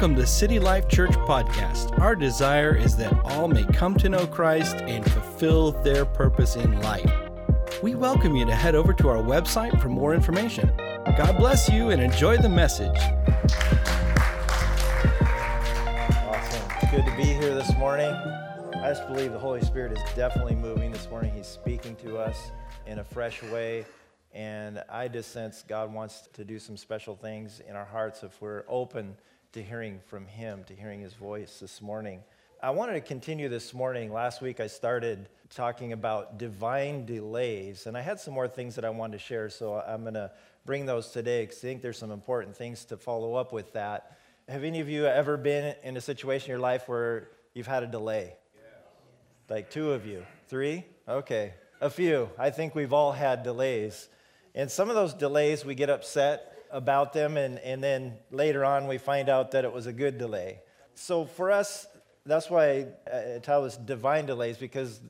Welcome to City Life Church Podcast. Our desire is that all may come to know Christ and fulfill their purpose in life. We welcome you to head over to our website for more information. God bless you and enjoy the message. Awesome. Good to be here this morning. I just believe the Holy Spirit is definitely moving this morning. He's speaking to us in a fresh way. And I just sense God wants to do some special things in our hearts if we're open to hearing from Him, to hearing His voice this morning. I wanted to continue this morning. Last week I started talking about divine delays, and I had some more things that I wanted to share, so I'm going to bring those today because I think there's some important things to follow up with that. Have any of you ever been in a situation in your life where you've had a delay? Yeah. Like two of you? Three? Okay. A few. I think we've all had delays. And some of those delays, we get upset about them, and, and then later on, we find out that it was a good delay. So for us, that's why uh, I tell us divine delays, because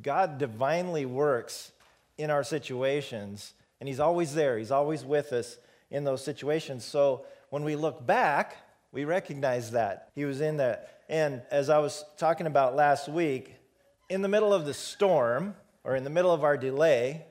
God divinely works in our situations, and He's always there. He's always with us in those situations. So when we look back, we recognize that He was in that. And as I was talking about last week, in the middle of the storm, or in the middle of our delay,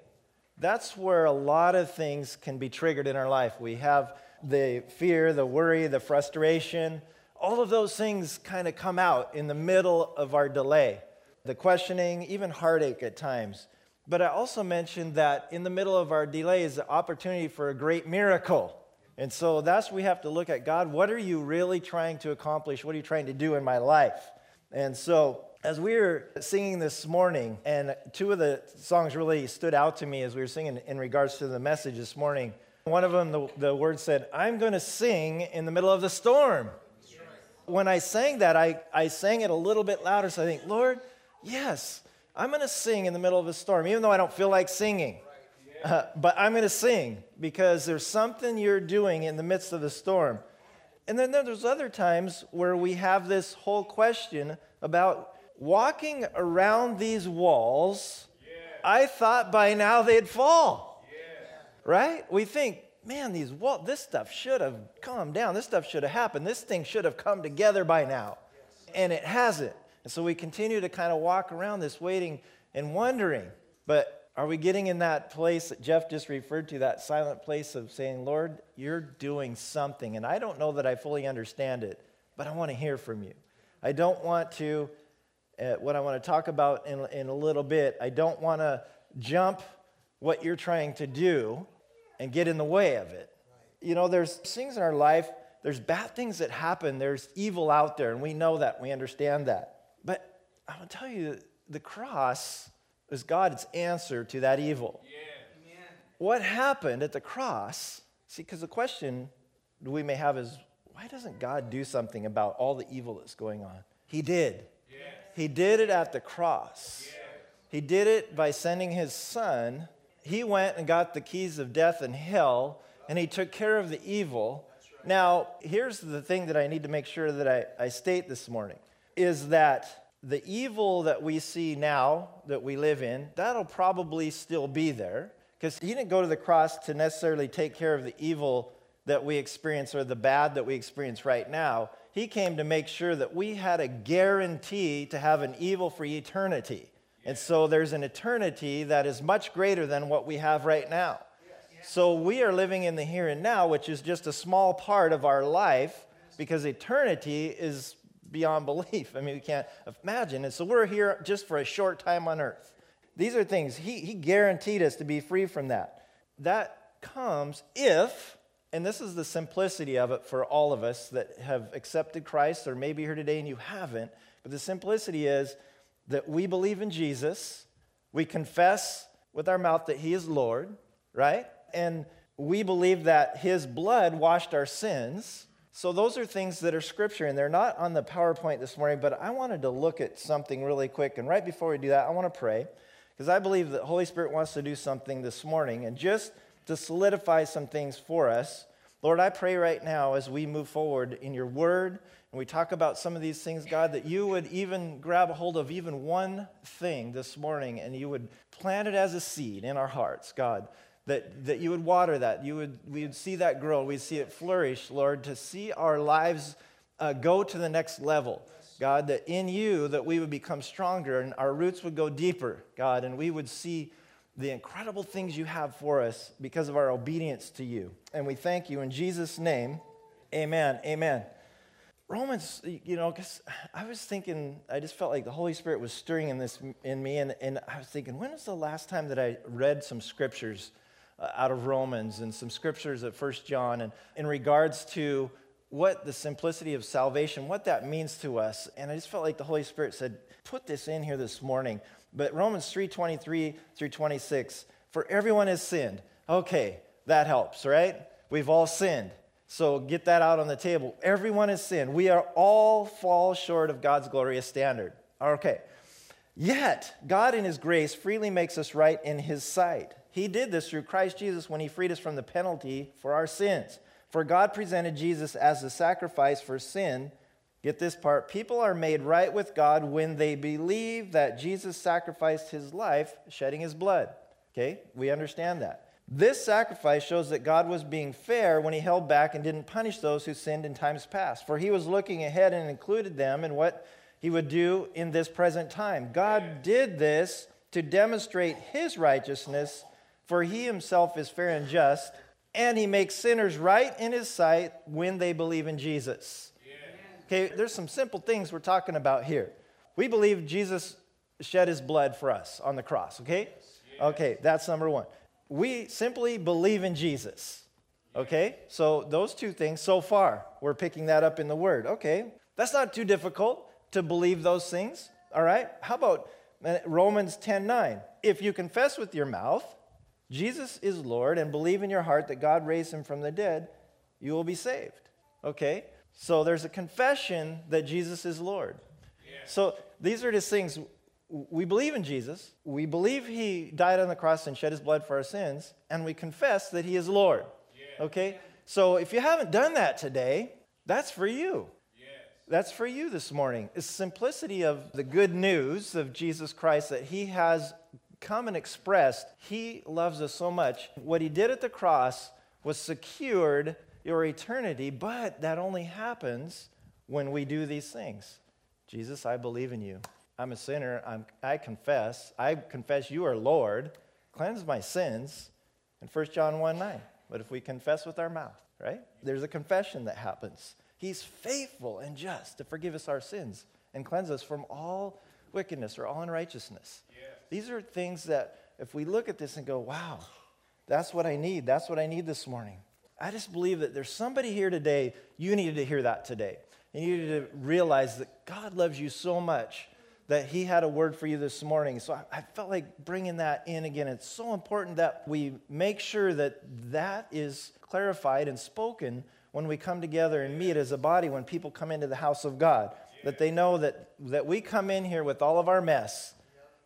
that's where a lot of things can be triggered in our life. We have the fear, the worry, the frustration. All of those things kind of come out in the middle of our delay. The questioning, even heartache at times. But I also mentioned that in the middle of our delay is the opportunity for a great miracle. And so that's we have to look at God. What are you really trying to accomplish? What are you trying to do in my life? And so as we were singing this morning, and two of the songs really stood out to me as we were singing in regards to the message this morning. One of them, the, the word said, I'm going to sing in the middle of the storm. When I sang that, I, I sang it a little bit louder. So I think, Lord, yes, I'm going to sing in the middle of a storm, even though I don't feel like singing. Uh, but I'm going to sing because there's something you're doing in the midst of the storm. And then there's other times where we have this whole question about walking around these walls, yeah. I thought by now they'd fall. Yeah. Right? We think, man, these wall, this stuff should have calmed down. This stuff should have happened. This thing should have come together by now. Yes. And it hasn't. And so we continue to kind of walk around this waiting and wondering. But are we getting in that place that Jeff just referred to, that silent place of saying, Lord, you're doing something. And I don't know that I fully understand it, but I want to hear from you. I don't want to uh, what I want to talk about in, in a little bit. I don't want to jump what you're trying to do and get in the way of it. You know, there's things in our life, there's bad things that happen, there's evil out there, and we know that, we understand that. But I to tell you, the cross is God's answer to that evil. Yeah. What happened at the cross? See, because the question we may have is why doesn't God do something about all the evil that's going on? He did. He did it at the cross. He did it by sending his son. He went and got the keys of death and hell, and he took care of the evil. Now, here's the thing that I need to make sure that I, I state this morning is that the evil that we see now that we live in, that'll probably still be there because he didn't go to the cross to necessarily take care of the evil that we experience or the bad that we experience right now. He came to make sure that we had a guarantee to have an evil free eternity. And so there's an eternity that is much greater than what we have right now. So we are living in the here and now, which is just a small part of our life because eternity is beyond belief. I mean, we can't imagine. And so we're here just for a short time on earth. These are things, he, he guaranteed us to be free from that. That comes if and this is the simplicity of it for all of us that have accepted Christ or maybe here today and you haven't. But the simplicity is that we believe in Jesus, we confess with our mouth that He is Lord, right? And we believe that His blood washed our sins. So those are things that are scripture, and they're not on the PowerPoint this morning, but I wanted to look at something really quick. And right before we do that, I want to pray because I believe that Holy Spirit wants to do something this morning. And just to solidify some things for us. Lord, I pray right now as we move forward in your word and we talk about some of these things, God, that you would even grab a hold of even one thing this morning and you would plant it as a seed in our hearts, God. That, that you would water that, you would, we would see that grow, we'd see it flourish, Lord, to see our lives uh, go to the next level. God, that in you that we would become stronger and our roots would go deeper, God, and we would see the incredible things you have for us because of our obedience to you. And we thank you in Jesus' name. Amen. Amen. Romans, you know, because I was thinking, I just felt like the Holy Spirit was stirring in this in me, and, and I was thinking, when was the last time that I read some scriptures uh, out of Romans and some scriptures at First John, and in regards to what the simplicity of salvation, what that means to us, and I just felt like the Holy Spirit said, put this in here this morning. But Romans three twenty three through twenty six, for everyone has sinned. Okay, that helps, right? We've all sinned. So get that out on the table. Everyone has sinned. We are all fall short of God's glorious standard. Okay. Yet, God in His grace freely makes us right in His sight. He did this through Christ Jesus when He freed us from the penalty for our sins. For God presented Jesus as the sacrifice for sin. Get this part people are made right with God when they believe that Jesus sacrificed His life, shedding His blood. Okay? We understand that. This sacrifice shows that God was being fair when he held back and didn't punish those who sinned in times past, for he was looking ahead and included them in what he would do in this present time. God did this to demonstrate his righteousness, for he himself is fair and just, and he makes sinners right in his sight when they believe in Jesus. Okay, there's some simple things we're talking about here. We believe Jesus shed his blood for us on the cross, okay? Okay, that's number one we simply believe in Jesus. Okay? So, those two things so far, we're picking that up in the Word. Okay, that's not too difficult to believe those things. All right? How about uh, Romans 10 9? If you confess with your mouth Jesus is Lord and believe in your heart that God raised him from the dead, you will be saved. Okay? So, there's a confession that Jesus is Lord. Yeah. So, these are just things we believe in Jesus, we believe he died on the cross and shed his blood for our sins, and we confess that he is Lord. Yeah. Okay? So if you haven't done that today, that's for you. Yes. That's for you this morning. It's simplicity of the good news of Jesus Christ that he has come and expressed. He loves us so much. What he did at the cross was secured your eternity, but that only happens when we do these things. Jesus, I believe in you. I'm a sinner. I'm, I confess. I confess you are Lord. Cleanse my sins. And 1 John 1 9. But if we confess with our mouth, right? There's a confession that happens. He's faithful and just to forgive us our sins and cleanse us from all wickedness or all unrighteousness. Yes. These are things that if we look at this and go, wow, that's what I need. That's what I need this morning. I just believe that there's somebody here today, you needed to hear that today. And You needed to realize that God loves you so much that he had a word for you this morning. So I, I, felt like bringing that in again. It's so important that we make sure that that is clarified and spoken when we come together and meet as a body, when people come into the house of God, that they know that, that we come in here with all of our mess.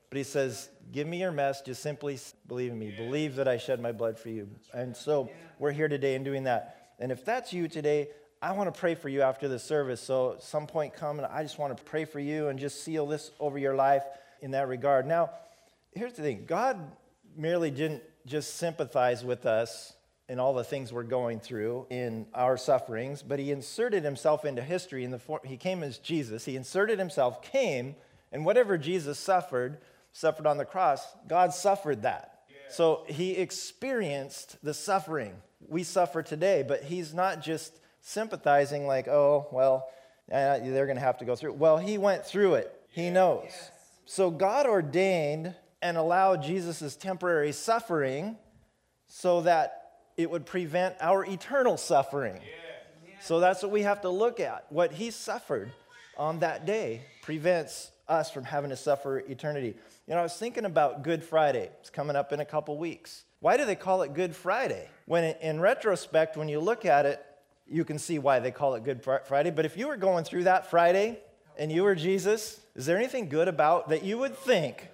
But he says, Give me your mess, just simply believe in me. Believe that I shed my blood for you. And so we're here today and doing that. And if that's you today, I want to pray for you after the service. So, at some point come and I just want to pray for you and just seal this over your life in that regard. Now, here's the thing God merely didn't just sympathize with us in all the things we're going through in our sufferings, but He inserted Himself into history. In the form, he came as Jesus. He inserted Himself, came, and whatever Jesus suffered, suffered on the cross, God suffered that. Yeah. So He experienced the suffering we suffer today, but He's not just sympathizing, like, oh, well, uh, they're going to have to go through. Well, he went through it, he knows. Yes. So God ordained and allowed Jesus' temporary suffering so that it would prevent our eternal suffering. Yeah. So that's what we have to look at. What he suffered on that day prevents us from having to suffer eternity. You know, I was thinking about Good Friday. It's coming up in a couple weeks. Why do they call it Good Friday? When in retrospect, when you look at it, you can see why they call it Good Friday. But if you were going through that Friday and you were Jesus, is there anything good about that you would think?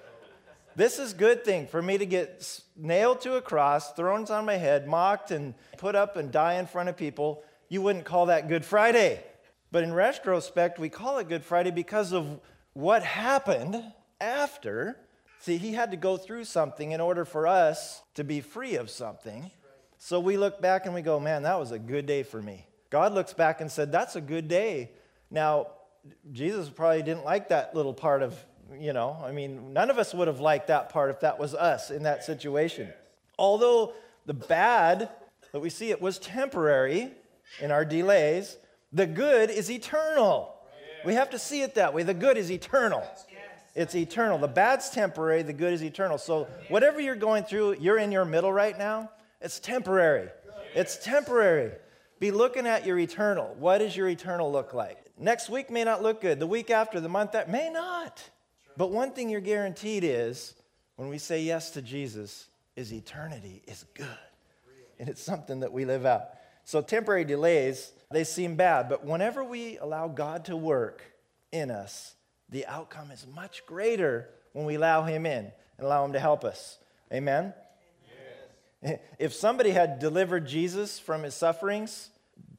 This is a good thing for me to get nailed to a cross, thrown on my head, mocked and put up and die in front of people. You wouldn't call that Good Friday. But in retrospect, we call it Good Friday because of what happened after. See, he had to go through something in order for us to be free of something. So we look back and we go, man, that was a good day for me. God looks back and said, that's a good day Now, Jesus probably didn't like that little part of, you know, I mean, none of us would have liked that part if that was us in that situation. Although the bad that we see it was temporary in our delays, the good is eternal. We have to see it that way. The good is eternal. It's eternal. The bad's temporary, the good is eternal. So, whatever you're going through, you're in your middle right now, it's temporary. It's temporary. Be looking at your eternal. What does your eternal look like? Next week may not look good. The week after, the month that may not. But one thing you're guaranteed is when we say yes to Jesus, is eternity is good. And it's something that we live out. So temporary delays, they seem bad, but whenever we allow God to work in us, the outcome is much greater when we allow Him in and allow Him to help us. Amen? Yes. If somebody had delivered Jesus from his sufferings,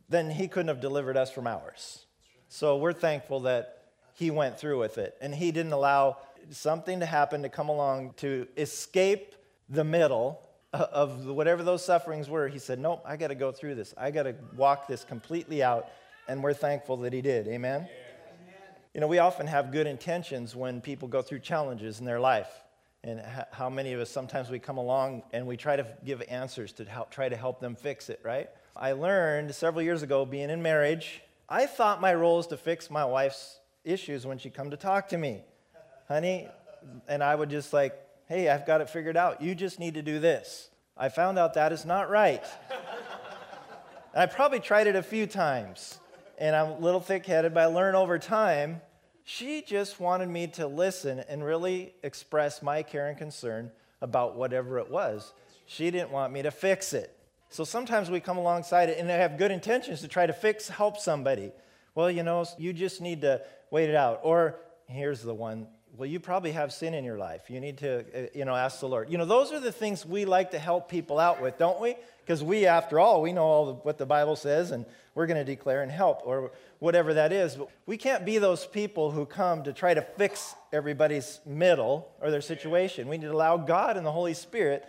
then He couldn't have delivered us from ours. So we're thankful that He went through with it and He didn't allow something to happen to come along to escape the middle Uh, of whatever those sufferings were, he said, Nope, I got to go through this. I got to walk this completely out. And we're thankful that he did. Amen? Yeah. You know, we often have good intentions when people go through challenges in their life. And how many of us sometimes we come along and we try to give answers to help, try to help them fix it, right? I learned several years ago, being in marriage, I thought my role is to fix my wife's issues when she come to talk to me. Honey, and I would just like hey, I've got it figured out. You just need to do this. I found out that is not right. I probably tried it a few times, and I'm a little thick headed, but I learned over time. She just wanted me to listen and really express my care and concern about whatever it was. She didn't want me to fix it. So sometimes we come alongside it and have good intentions to try to fix, help somebody. Well, you know, you just need to wait it out. Or here's the one well, you probably have sin in your life. You need to, uh, you know, ask the Lord. You know, those are the things we like to help people out with, don't we? Because we, after all, we know all the, what the Bible says, and we're going to declare and help, or whatever that is. But we can't be those people who come to try to fix everybody's middle or their situation. We need to allow God and the Holy Spirit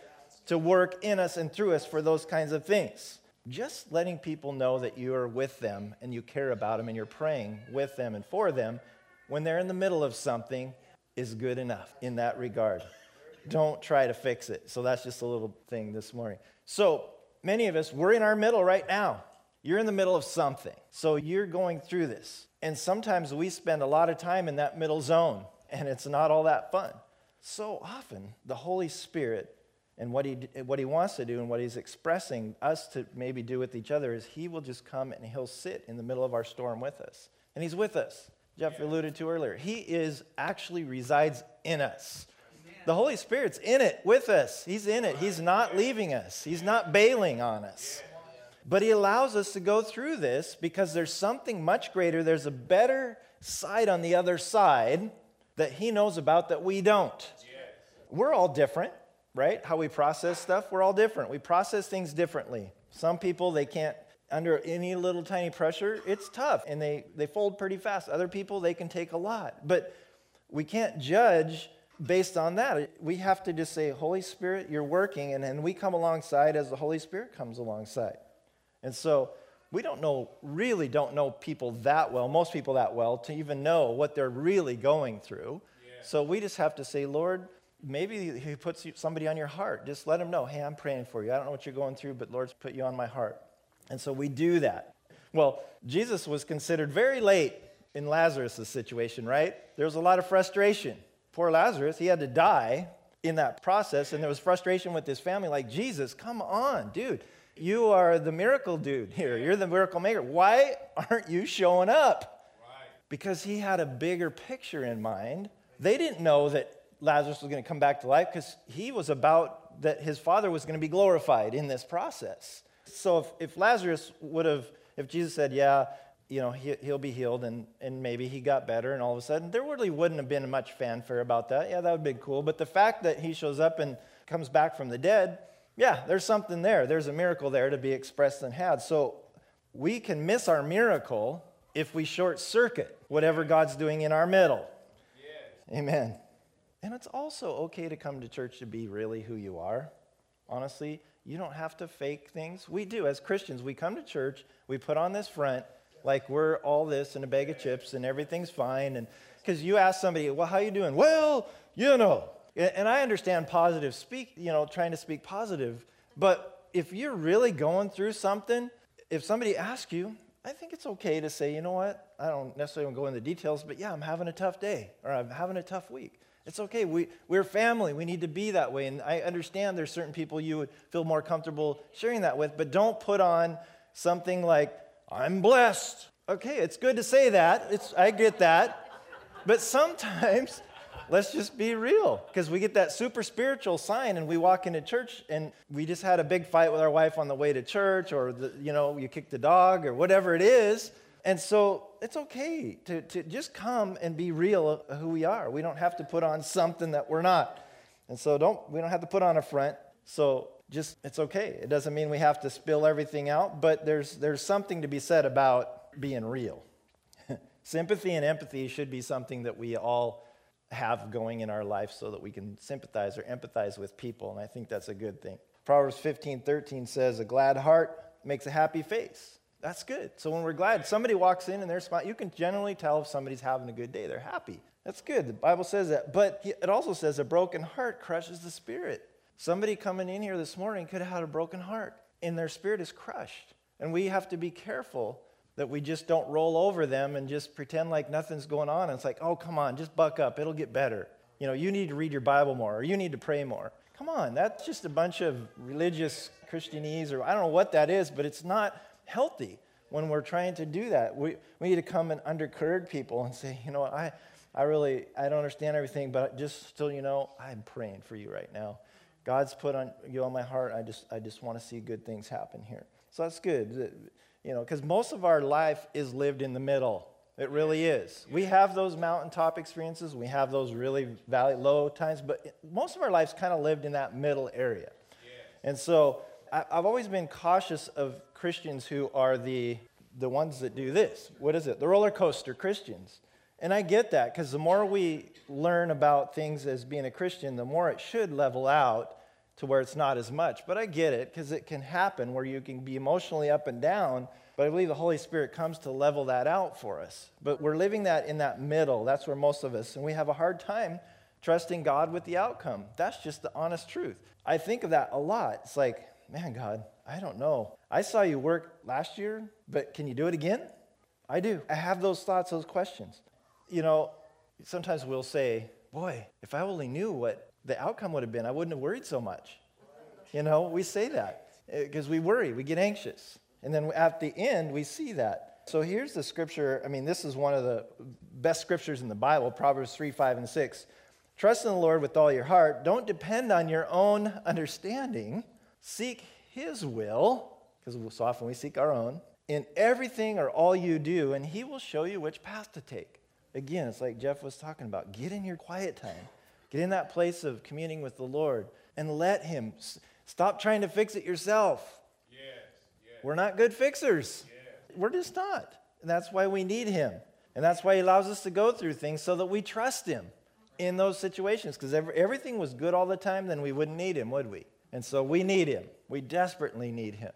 to work in us and through us for those kinds of things. Just letting people know that you are with them and you care about them and you're praying with them and for them when they're in the middle of something is good enough in that regard. Don't try to fix it. So that's just a little thing this morning. So many of us, we're in our middle right now. You're in the middle of something. So you're going through this. And sometimes we spend a lot of time in that middle zone, and it's not all that fun. So often, the Holy Spirit and what he, what he wants to do and what he's expressing us to maybe do with each other is he will just come and he'll sit in the middle of our storm with us. And he's with us. Jeff alluded to earlier. He is actually resides in us. The Holy Spirit's in it with us. He's in it. He's not leaving us. He's not bailing on us. But he allows us to go through this because there's something much greater. There's a better side on the other side that he knows about that we don't. We're all different, right? How we process stuff, we're all different. We process things differently. Some people, they can't under any little tiny pressure, it's tough and they, they fold pretty fast. Other people, they can take a lot. But we can't judge based on that. We have to just say, Holy Spirit, you're working, and then we come alongside as the Holy Spirit comes alongside. And so we don't know, really don't know people that well, most people that well, to even know what they're really going through. Yeah. So we just have to say, Lord, maybe He puts somebody on your heart. Just let them know, hey, I'm praying for you. I don't know what you're going through, but Lord's put you on my heart. And so we do that. Well, Jesus was considered very late in Lazarus' situation, right? There was a lot of frustration. Poor Lazarus, he had to die in that process, and there was frustration with his family. Like, Jesus, come on, dude. You are the miracle dude here. You're the miracle maker. Why aren't you showing up? Because he had a bigger picture in mind. They didn't know that Lazarus was going to come back to life because he was about that his father was going to be glorified in this process. So if, if Lazarus would have, if Jesus said, yeah, you know, he, will be healed and, and maybe he got better and all of a sudden, there really wouldn't have been much fanfare about that. Yeah, that would be cool. But the fact that he shows up and comes back from the dead, yeah, there's something there. There's a miracle there to be expressed and had. So we can miss our miracle if we short circuit whatever God's doing in our middle. Yes. Amen. And it's also okay to come to church to be really who you are. Honestly, you don't have to fake things. We do. As Christians, we come to church, we put on this front like we're all this and a bag of chips and everything's fine. And because you ask somebody, well, how you doing? Well, you know. And I understand positive speak, you know, trying to speak positive. But if you're really going through something, if somebody asks you, I think it's okay to say, you know what? I don't necessarily want to go into details, but yeah, I'm having a tough day or I'm having a tough week. It's okay. We, we're family. We need to be that way. And I understand there's certain people you would feel more comfortable sharing that with, but don't put on something like, I'm blessed. Okay, it's good to say that. It's, I get that. But sometimes, let's just be real because we get that super spiritual sign and we walk into church and we just had a big fight with our wife on the way to church or, the, you know, you kicked the dog or whatever it is. And so it's okay to, to just come and be real who we are. We don't have to put on something that we're not. And so don't we don't have to put on a front. So just it's okay. It doesn't mean we have to spill everything out, but there's there's something to be said about being real. Sympathy and empathy should be something that we all have going in our life so that we can sympathize or empathize with people, and I think that's a good thing. Proverbs 15, 13 says, A glad heart makes a happy face. That's good. So when we're glad, somebody walks in and they're smiling, you can generally tell if somebody's having a good day. They're happy. That's good. The Bible says that. But it also says a broken heart crushes the spirit. Somebody coming in here this morning could have had a broken heart and their spirit is crushed. And we have to be careful that we just don't roll over them and just pretend like nothing's going on. And it's like, oh, come on, just buck up. It'll get better. You know, you need to read your Bible more or you need to pray more. Come on, that's just a bunch of religious Christianese or I don't know what that is, but it's not healthy when we're trying to do that. We, we need to come and undergird people and say, you know, I, I really, I don't understand everything, but just so you know, I'm praying for you right now. God's put on you on my heart. I just, I just want to see good things happen here. So that's good, you know, because most of our life is lived in the middle. It really is. We have those mountaintop experiences. We have those really valley low times, but most of our lives kind of lived in that middle area. And so I've always been cautious of Christians who are the, the ones that do this. What is it? The roller coaster Christians. And I get that because the more we learn about things as being a Christian, the more it should level out to where it's not as much. But I get it because it can happen where you can be emotionally up and down. But I believe the Holy Spirit comes to level that out for us. But we're living that in that middle. That's where most of us, and we have a hard time trusting God with the outcome. That's just the honest truth. I think of that a lot. It's like, man, God, I don't know. I saw you work last year, but can you do it again? I do. I have those thoughts, those questions. You know, sometimes we'll say, boy, if I only knew what the outcome would have been, I wouldn't have worried so much. You know, we say that because eh, we worry, we get anxious. And then at the end, we see that. So here's the scripture. I mean, this is one of the best scriptures in the Bible Proverbs 3, 5, and 6. Trust in the Lord with all your heart. Don't depend on your own understanding. Seek His will, because so often we seek our own, in everything or all you do, and He will show you which path to take. Again, it's like Jeff was talking about. Get in your quiet time, get in that place of communing with the Lord, and let Him. Stop trying to fix it yourself. Yes, yes. We're not good fixers. Yes. We're just not. And that's why we need Him. And that's why He allows us to go through things so that we trust Him in those situations. Because if everything was good all the time, then we wouldn't need Him, would we? And so we need him. We desperately need him.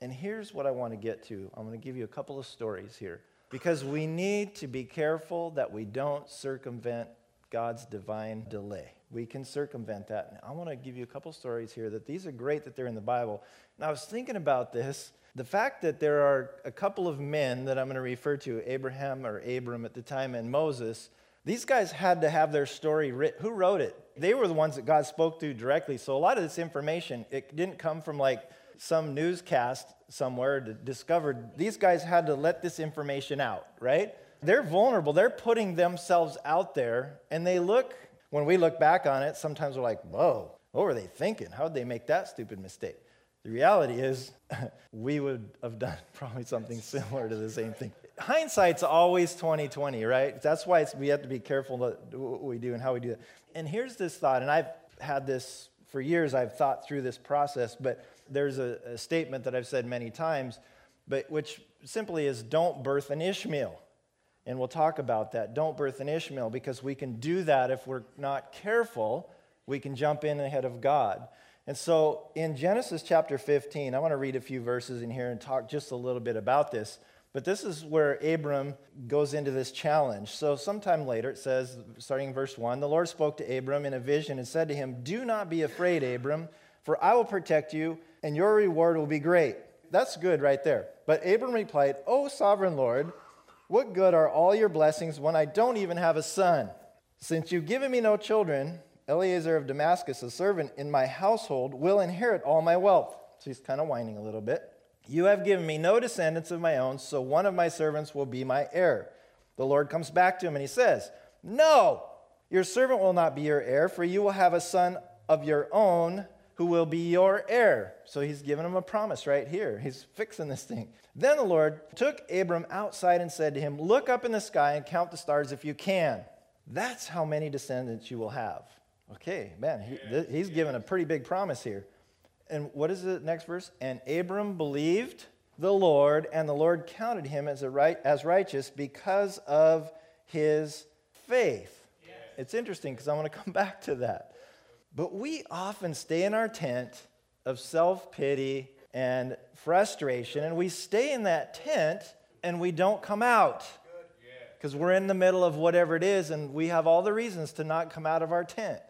And here's what I want to get to I'm going to give you a couple of stories here because we need to be careful that we don't circumvent God's divine delay. We can circumvent that. And I want to give you a couple stories here that these are great that they're in the Bible. And I was thinking about this. The fact that there are a couple of men that I'm going to refer to, Abraham or Abram at the time, and Moses, these guys had to have their story written. Who wrote it? They were the ones that God spoke to directly. So a lot of this information, it didn't come from like some newscast somewhere to discover. These guys had to let this information out, right? They're vulnerable. They're putting themselves out there, and they look, when we look back on it, sometimes we're like, whoa, what were they thinking? How did they make that stupid mistake? The reality is, we would have done probably something similar to the same thing hindsight's always 2020, right? That's why we have to be careful what we do and how we do it. And here's this thought, and I've had this for years, I've thought through this process, but there's a, a statement that I've said many times, but which simply is don't birth an Ishmael. And we'll talk about that. Don't birth an Ishmael because we can do that if we're not careful. We can jump in ahead of God. And so in Genesis chapter 15, I want to read a few verses in here and talk just a little bit about this. But this is where Abram goes into this challenge. So, sometime later, it says, starting in verse 1, the Lord spoke to Abram in a vision and said to him, Do not be afraid, Abram, for I will protect you, and your reward will be great. That's good right there. But Abram replied, O sovereign Lord, what good are all your blessings when I don't even have a son? Since you've given me no children, Eliezer of Damascus, a servant in my household, will inherit all my wealth. So he's kind of whining a little bit. You have given me no descendants of my own, so one of my servants will be my heir. The Lord comes back to him and he says, No, your servant will not be your heir, for you will have a son of your own who will be your heir. So he's giving him a promise right here. He's fixing this thing. Then the Lord took Abram outside and said to him, Look up in the sky and count the stars if you can. That's how many descendants you will have. Okay, man, he, he's given a pretty big promise here and what is the next verse? And Abram believed the Lord, and the Lord counted him as, a right, as righteous because of his faith. Yes. It's interesting because I want to come back to that. But we often stay in our tent of self pity and frustration, and we stay in that tent and we don't come out because we're in the middle of whatever it is, and we have all the reasons to not come out of our tent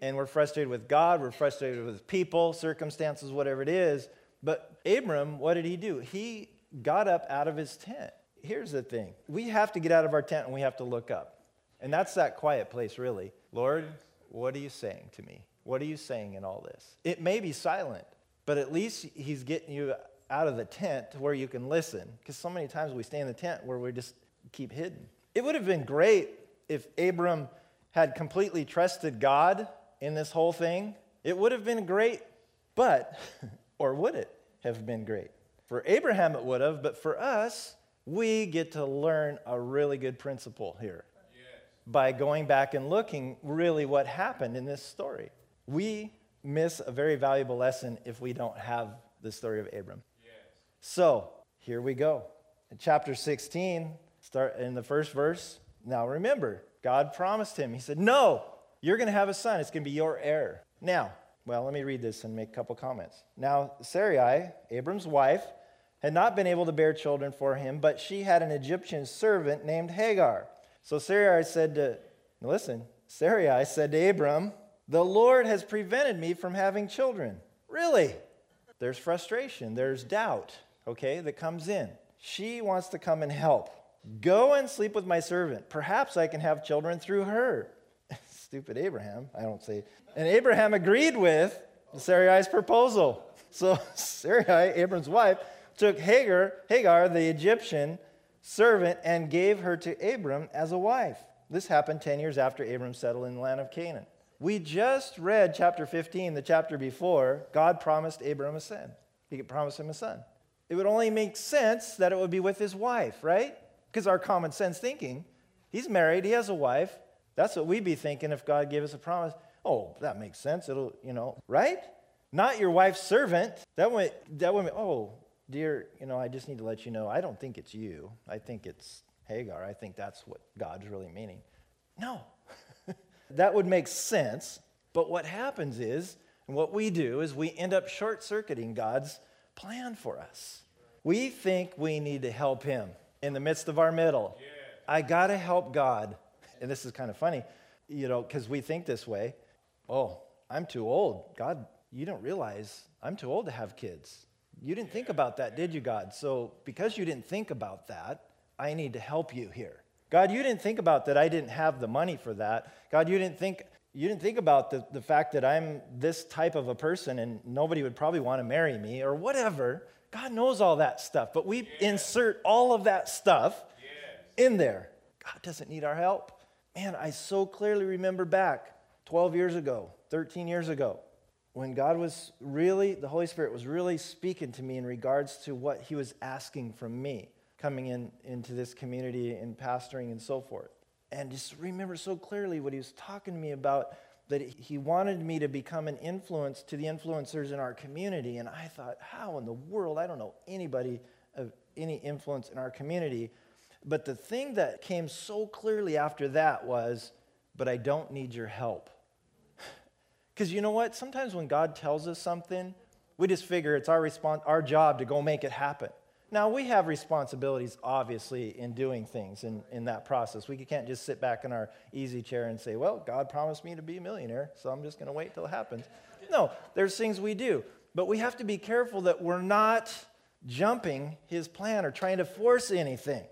and we're frustrated with God, we're frustrated with people, circumstances, whatever it is. But Abram, what did he do? He got up out of his tent. Here's the thing we have to get out of our tent and we have to look up. And that's that quiet place, really. Lord, what are you saying to me? What are you saying in all this? It may be silent, but at least he's getting you out of the tent to where you can listen. Because so many times we stay in the tent where we just keep hidden. It would have been great if Abram had completely trusted God in this whole thing, it would have been great, but, or would it have been great? For Abraham, it would have, but for us, we get to learn a really good principle here yes. by going back and looking really what happened in this story. We miss a very valuable lesson if we don't have the story of Abram. Yes. So here we go. In chapter 16, start in the first verse. Now remember, God promised him, He said, No, you're going to have a son. It's going to be your heir. Now, well, let me read this and make a couple comments. Now, Sarai, Abram's wife, had not been able to bear children for him, but she had an Egyptian servant named Hagar. So Sarai said to, listen, Sarai said to Abram, The Lord has prevented me from having children. Really? There's frustration, there's doubt, okay, that comes in. She wants to come and help. Go and sleep with my servant. Perhaps I can have children through her stupid Abraham, I don't say. And Abraham agreed with Sarai's proposal. So Sarai, Abram's wife, took Hagar, Hagar, the Egyptian servant, and gave her to Abram as a wife. This happened 10 years after Abram settled in the land of Canaan. We just read chapter 15, the chapter before, God promised Abram a son. He promised him a son. It would only make sense that it would be with his wife, right? Because our common sense thinking, he's married, he has a wife, that's what we'd be thinking if God gave us a promise. Oh, that makes sense. It'll, you know, right? Not your wife's servant. That would, that would, oh, dear, you know, I just need to let you know, I don't think it's you. I think it's Hagar. I think that's what God's really meaning. No. that would make sense. But what happens is, and what we do is we end up short circuiting God's plan for us. We think we need to help Him in the midst of our middle. Yeah. I got to help God and this is kind of funny, you know, because we think this way. Oh, I'm too old. God, you don't realize I'm too old to have kids. You didn't think about that, did you, God? So, because you didn't think about that, I need to help you here. God, you didn't think about that I didn't have the money for that. God, you didn't think you didn't think about the, the fact that I'm this type of a person and nobody would probably want to marry me or whatever. God knows all that stuff, but we insert all of that stuff yes. in there. God doesn't need our help man, I so clearly remember back 12 years ago, 13 years ago, when God was really, the Holy Spirit was really speaking to me in regards to what He was asking from me coming in into this community and pastoring and so forth. And just remember so clearly what He was talking to me about that He wanted me to become an influence to the influencers in our community. And I thought, how in the world? I don't know anybody of any influence in our community but the thing that came so clearly after that was, but I don't need your help. Because you know what? Sometimes when God tells us something, we just figure it's our response, our job to go make it happen. Now, we have responsibilities, obviously, in doing things in, in that process. We can't just sit back in our easy chair and say, Well, God promised me to be a millionaire, so I'm just going to wait till it happens. No, there's things we do. But we have to be careful that we're not jumping his plan or trying to force anything.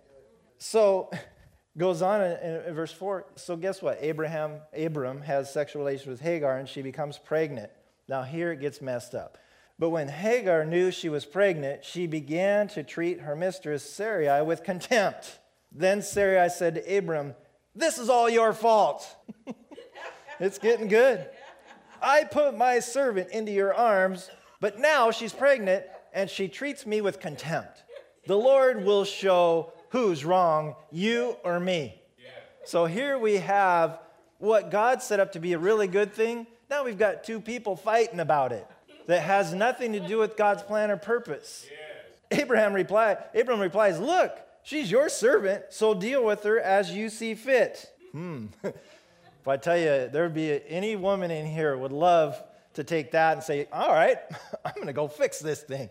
So, goes on in, in, verse 4 so guess what abraham abram has sexual relations with hagar and she becomes pregnant now here it gets messed up but when Hagar knew she was pregnant, she began to treat her mistress Sarai with contempt. Then Sarai said to Abram, This is all your fault. it's getting good. I put my servant into your arms, but now she's pregnant and she treats me with contempt. The Lord will show who's wrong, you or me. So here we have what God set up to be a really good thing. Now we've got two people fighting about it that has nothing to do with God's plan or purpose. Yes. Abraham reply, Abraham replies, Look, she's your servant, so deal with her as you see fit. Hmm. if I tell you, there would be any woman in here would love to take that and say, All right, I'm going to go fix this thing.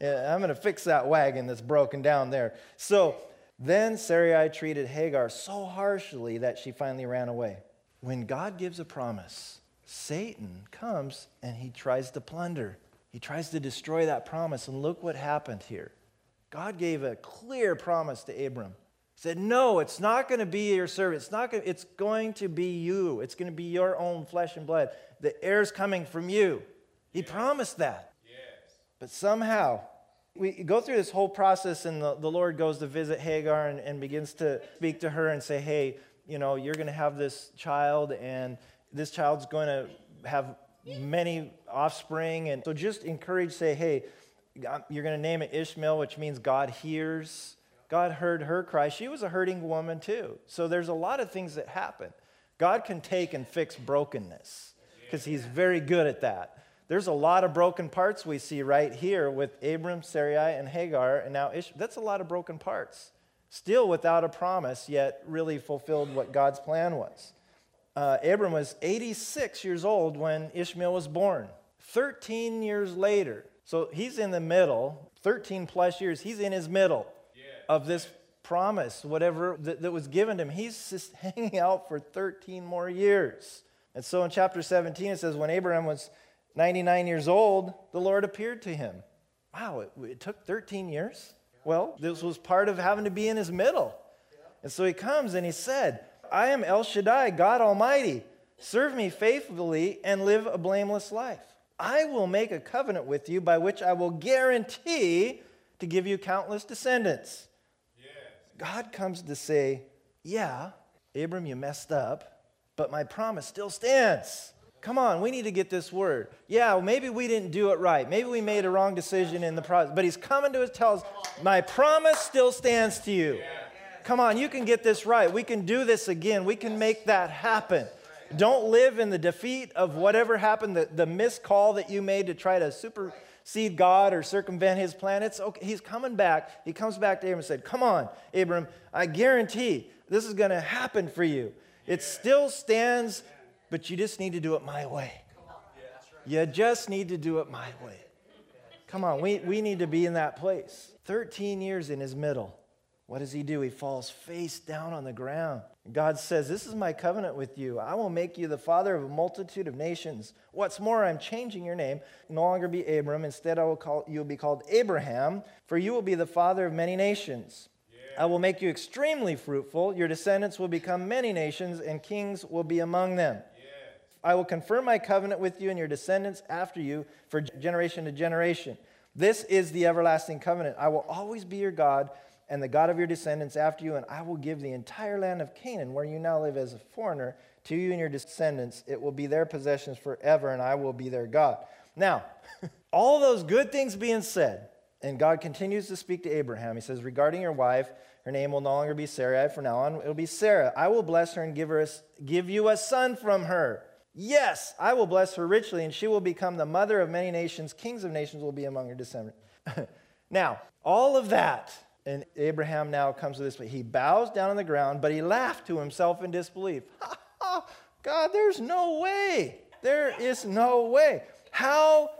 I'm going to fix that wagon that's broken down there. So then Sarai treated Hagar so harshly that she finally ran away. When God gives a promise, Satan comes and he tries to plunder. He tries to destroy that promise. And look what happened here. God gave a clear promise to Abram. He said, No, it's not going to be your servant. It's, not gonna, it's going to be you. It's going to be your own flesh and blood. The heir's coming from you. He yes. promised that. Yes. But somehow, we go through this whole process, and the, the Lord goes to visit Hagar and, and begins to speak to her and say, Hey, you know, you're going to have this child, and this child's going to have many offspring. And so just encourage, say, hey, you're going to name it Ishmael, which means God hears. God heard her cry. She was a hurting woman too. So there's a lot of things that happen. God can take and fix brokenness because he's very good at that. There's a lot of broken parts we see right here with Abram, Sarai, and Hagar, and now Ish. That's a lot of broken parts. Still without a promise, yet really fulfilled what God's plan was uh, Abram was 86 years old when Ishmael was born. 13 years later, so he's in the middle, 13 plus years, he's in his middle yeah. of this promise, whatever that, that was given to him. He's just hanging out for 13 more years. And so in chapter 17, it says, When Abraham was 99 years old, the Lord appeared to him. Wow, it, it took 13 years? Well, this was part of having to be in his middle. And so he comes and he said, I am El Shaddai, God Almighty. Serve me faithfully and live a blameless life. I will make a covenant with you by which I will guarantee to give you countless descendants. Yes. God comes to say, Yeah, Abram, you messed up, but my promise still stands. Come on, we need to get this word. Yeah, maybe we didn't do it right. Maybe we made a wrong decision in the process. But he's coming to us, tell us, my promise still stands to you. Come on, you can get this right. We can do this again. We can make that happen. Don't live in the defeat of whatever happened, the, the missed call that you made to try to supersede God or circumvent his plan. It's okay. He's coming back. He comes back to Abram and said, Come on, Abram, I guarantee this is going to happen for you. It still stands, but you just need to do it my way. You just need to do it my way. Come on, we, we need to be in that place. 13 years in his middle. What does he do? He falls face down on the ground. God says, This is my covenant with you. I will make you the father of a multitude of nations. What's more, I'm changing your name. No longer be Abram. Instead, I will call you will be called Abraham, for you will be the father of many nations. Yeah. I will make you extremely fruitful. Your descendants will become many nations, and kings will be among them. I will confirm my covenant with you and your descendants after you for generation to generation. This is the everlasting covenant. I will always be your God and the God of your descendants after you, and I will give the entire land of Canaan, where you now live as a foreigner, to you and your descendants. It will be their possessions forever, and I will be their God. Now, all those good things being said, and God continues to speak to Abraham. He says, Regarding your wife, her name will no longer be Sarai. From now on, it'll be Sarah. I will bless her and give, her a, give you a son from her. Yes, I will bless her richly, and she will become the mother of many nations. Kings of nations will be among her descendants. now, all of that and Abraham now comes to this, but he bows down on the ground, but he laughed to himself in disbelief. God, there's no way. There is no way. How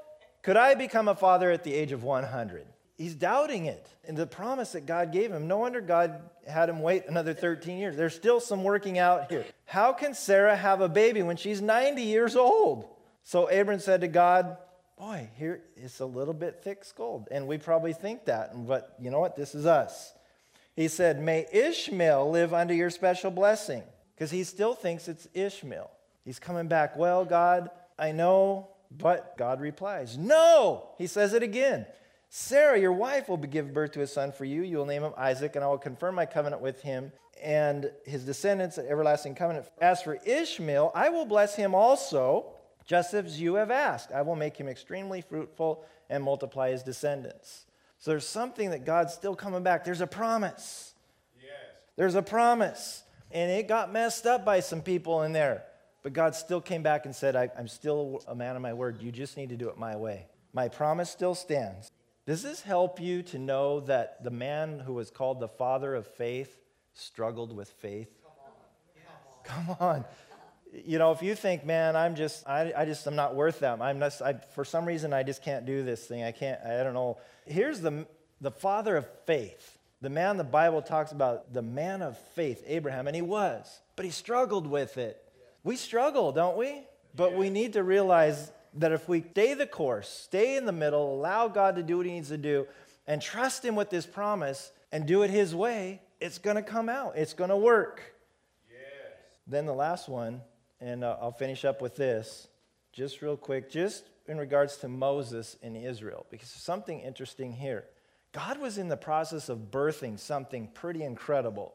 could I become a father at the age of 100? he's doubting it and the promise that God gave him. No wonder God had him wait another 13 years. There's still some working out here. How can Sarah have a baby when she's 90 years old? So Abram said to God, Boy, here it's a little bit thick skulled. And we probably think that. But you know what? This is us. He said, May Ishmael live under your special blessing. Because he still thinks it's Ishmael. He's coming back. Well, God, I know. But God replies, No. He says it again. Sarah, your wife, will give birth to a son for you. You will name him Isaac, and I will confirm my covenant with him and his descendants, an everlasting covenant. As for Ishmael, I will bless him also, just as you have asked. I will make him extremely fruitful and multiply his descendants. So there's something that God's still coming back. There's a promise. Yes. There's a promise. And it got messed up by some people in there. But God still came back and said, I, am still a man of my word. You just need to do it my way. My promise still stands. Does this help you to know that the man who was called the father of faith struggled with faith? Come on. Come on. You know, if you think, man, I'm just, I, I just, I'm not worth that. I'm not, I, for some reason, I just can't do this thing. I can't, I don't know. Here's the, the father of faith, the man the Bible talks about, the man of faith, Abraham, and he was, but he struggled with it. We struggle, don't we? But we need to realize that if we stay the course, stay in the middle, allow God to do what He needs to do, and trust Him with this promise and do it His way, it's going to come out. It's going to work. Yes. Then the last one, and uh, I'll finish up with this, just real quick, just in regards to Moses in Israel, because something interesting here. God was in the process of birthing something pretty incredible.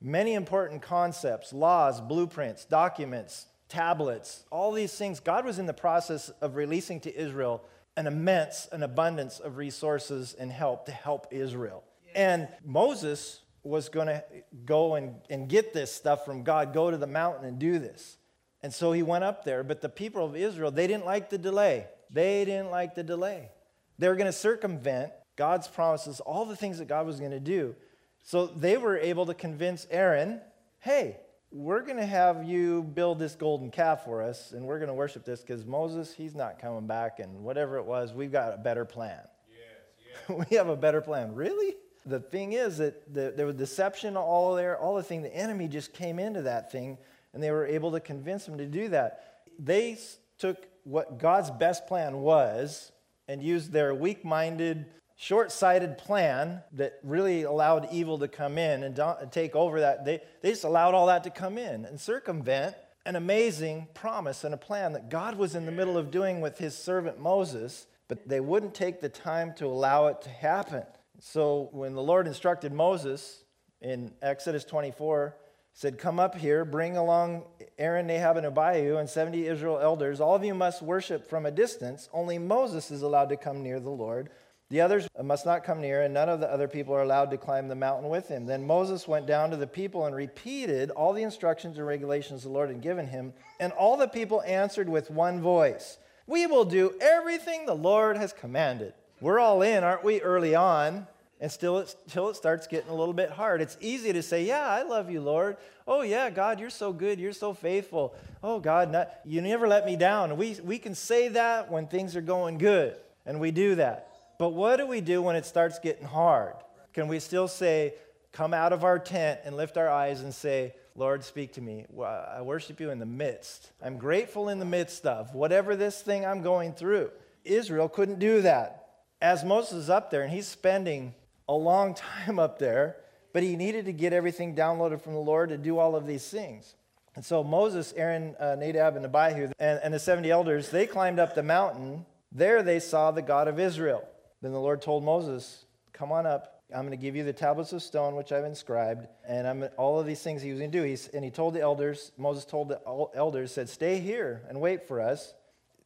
Many important concepts, laws, blueprints, documents, tablets, all these things, God was in the process of releasing to Israel an immense, an abundance of resources and help to help Israel. And Moses was going to go and, and get this stuff from God, go to the mountain and do this. And so he went up there, but the people of Israel, they didn't like the delay. They didn't like the delay. They were going to circumvent God's promises, all the things that God was going to do. So they were able to convince Aaron, hey, we're going to have you build this golden calf for us, and we're going to worship this because Moses, he's not coming back, and whatever it was, we've got a better plan. Yes, yes. we have a better plan. Really? The thing is that the, there was deception all there, all the thing. The enemy just came into that thing, and they were able to convince him to do that. They took what God's best plan was and used their weak minded, short sighted plan that really allowed evil to come in and take over that. They, they just allowed all that to come in and circumvent an amazing promise and a plan that God was in the middle of doing with his servant Moses, but they wouldn't take the time to allow it to happen. So when the Lord instructed Moses in Exodus 24, said, Come up here, bring along Aaron, Nadab, and Abihu, and 70 Israel elders. All of you must worship from a distance. Only Moses is allowed to come near the Lord the others must not come near, and none of the other people are allowed to climb the mountain with him. Then Moses went down to the people and repeated all the instructions and regulations the Lord had given him. And all the people answered with one voice We will do everything the Lord has commanded. We're all in, aren't we, early on? And still, until it starts getting a little bit hard. It's easy to say, Yeah, I love you, Lord. Oh, yeah, God, you're so good. You're so faithful. Oh, God, not, you never let me down. We, we can say that when things are going good, and we do that. But what do we do when it starts getting hard? Can we still say, come out of our tent and lift our eyes and say, Lord, speak to me. I worship you in the midst. I'm grateful in the midst of whatever this thing I'm going through. Israel couldn't do that. As Moses is up there and he's spending a long time up there, but he needed to get everything downloaded from the Lord to do all of these things. And so Moses, Aaron, uh, Nadab, and Abihu, and, and the 70 elders, they climbed up the mountain. There they saw the God of Israel. Then the Lord told Moses, Come on up. I'm going to give you the tablets of stone which I've inscribed, and I'm all of these things he was going to do. He's, and he told the elders, Moses told the elders, said, Stay here and wait for us.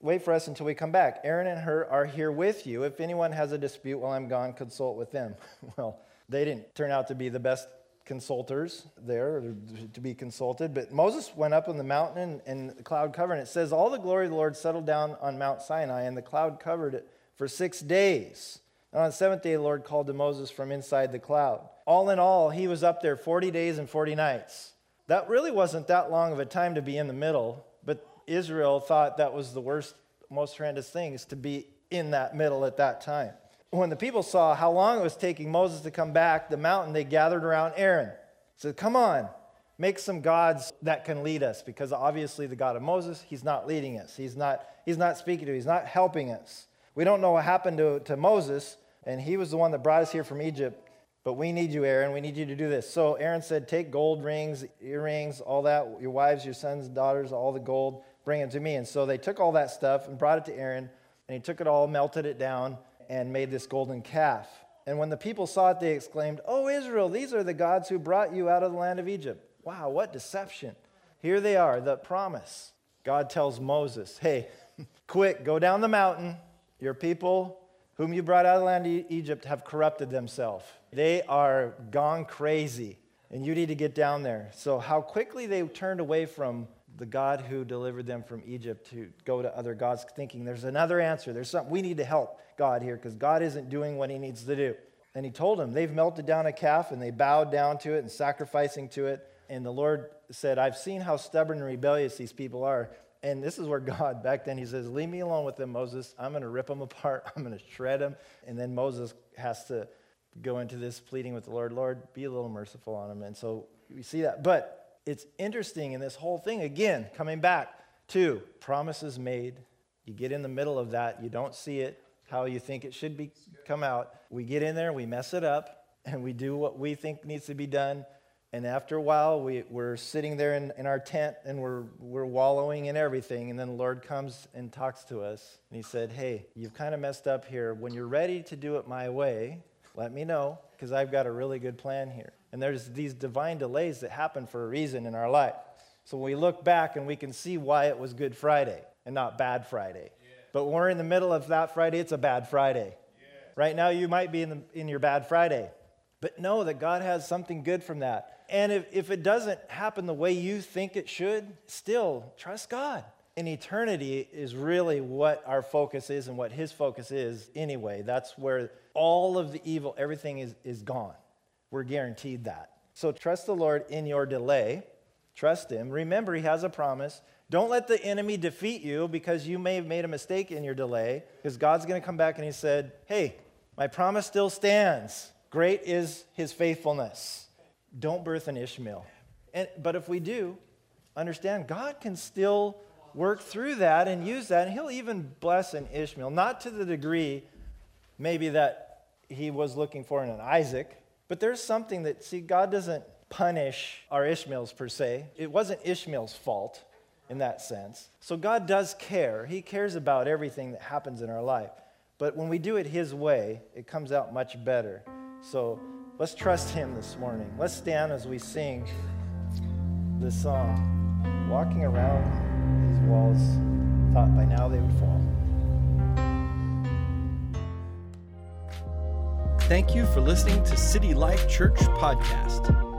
Wait for us until we come back. Aaron and Hur are here with you. If anyone has a dispute while I'm gone, consult with them. well, they didn't turn out to be the best consulters there to be consulted. But Moses went up on the mountain and, the cloud covered. And it says, All the glory of the Lord settled down on Mount Sinai, and the cloud covered it for six days. And on the seventh day, the Lord called to Moses from inside the cloud. All in all, he was up there 40 days and 40 nights. That really wasn't that long of a time to be in the middle, but Israel thought that was the worst, most horrendous thing is to be in that middle at that time. When the people saw how long it was taking Moses to come back, the mountain, they gathered around Aaron. Said, Come on, make some gods that can lead us, because obviously the God of Moses, he's not leading us. He's not, he's not speaking to us, he's not helping us. We don't know what happened to, to Moses, and he was the one that brought us here from Egypt. But we need you, Aaron. We need you to do this. So Aaron said, Take gold rings, earrings, all that, your wives, your sons, daughters, all the gold, bring it to me. And so they took all that stuff and brought it to Aaron, and he took it all, melted it down, and made this golden calf. And when the people saw it, they exclaimed, Oh, Israel, these are the gods who brought you out of the land of Egypt. Wow, what deception. Here they are, the promise. God tells Moses, Hey, quick, go down the mountain. Your people whom you brought out of the land of Egypt have corrupted themselves. They are gone crazy, and you need to get down there. So, how quickly they turned away from the God who delivered them from Egypt to go to other gods, thinking there's another answer. There's something we need to help God here because God isn't doing what he needs to do. And he told them, They've melted down a calf and they bowed down to it and sacrificing to it. And the Lord said, I've seen how stubborn and rebellious these people are. And this is where God, back then, he says, Leave me alone with them, Moses. I'm going to rip them apart. I'm going to shred them. And then Moses has to go into this pleading with the Lord, Lord, be a little merciful on them. And so we see that. But it's interesting in this whole thing, again, coming back to promises made. You get in the middle of that, you don't see it how you think it should be come out. We get in there, we mess it up, and we do what we think needs to be done and after a while, we, we're sitting there in, in our tent and we're, we're wallowing in everything. And then the Lord comes and talks to us. And He said, Hey, you've kind of messed up here. When you're ready to do it my way, let me know because I've got a really good plan here. And there's these divine delays that happen for a reason in our life. So we look back and we can see why it was Good Friday and not Bad Friday. Yeah. But when we're in the middle of that Friday, it's a bad Friday. Yeah. Right now, you might be in, the, in your bad Friday. But know that God has something good from that. And if, if it doesn't happen the way you think it should, still trust God. And eternity is really what our focus is and what his focus is anyway. That's where all of the evil, everything is, is gone. We're guaranteed that. So trust the Lord in your delay. Trust him. Remember, he has a promise. Don't let the enemy defeat you because you may have made a mistake in your delay, because God's going to come back and he said, Hey, my promise still stands. Great is his faithfulness don't birth an Ishmael. And, but if we do, understand God can still work through that and use that, and He'll even bless an Ishmael, not to the degree maybe that He was looking for in an Isaac, but there's something that, see, God doesn't punish our Ishmaels per se. It wasn't Ishmael's fault in that sense. So God does care. He cares about everything that happens in our life. But when we do it His way, it comes out much better. So Let's trust Him this morning. Let's stand as we sing this song. Walking around these walls, thought by now they would fall. Thank you for listening to City Life Church Podcast.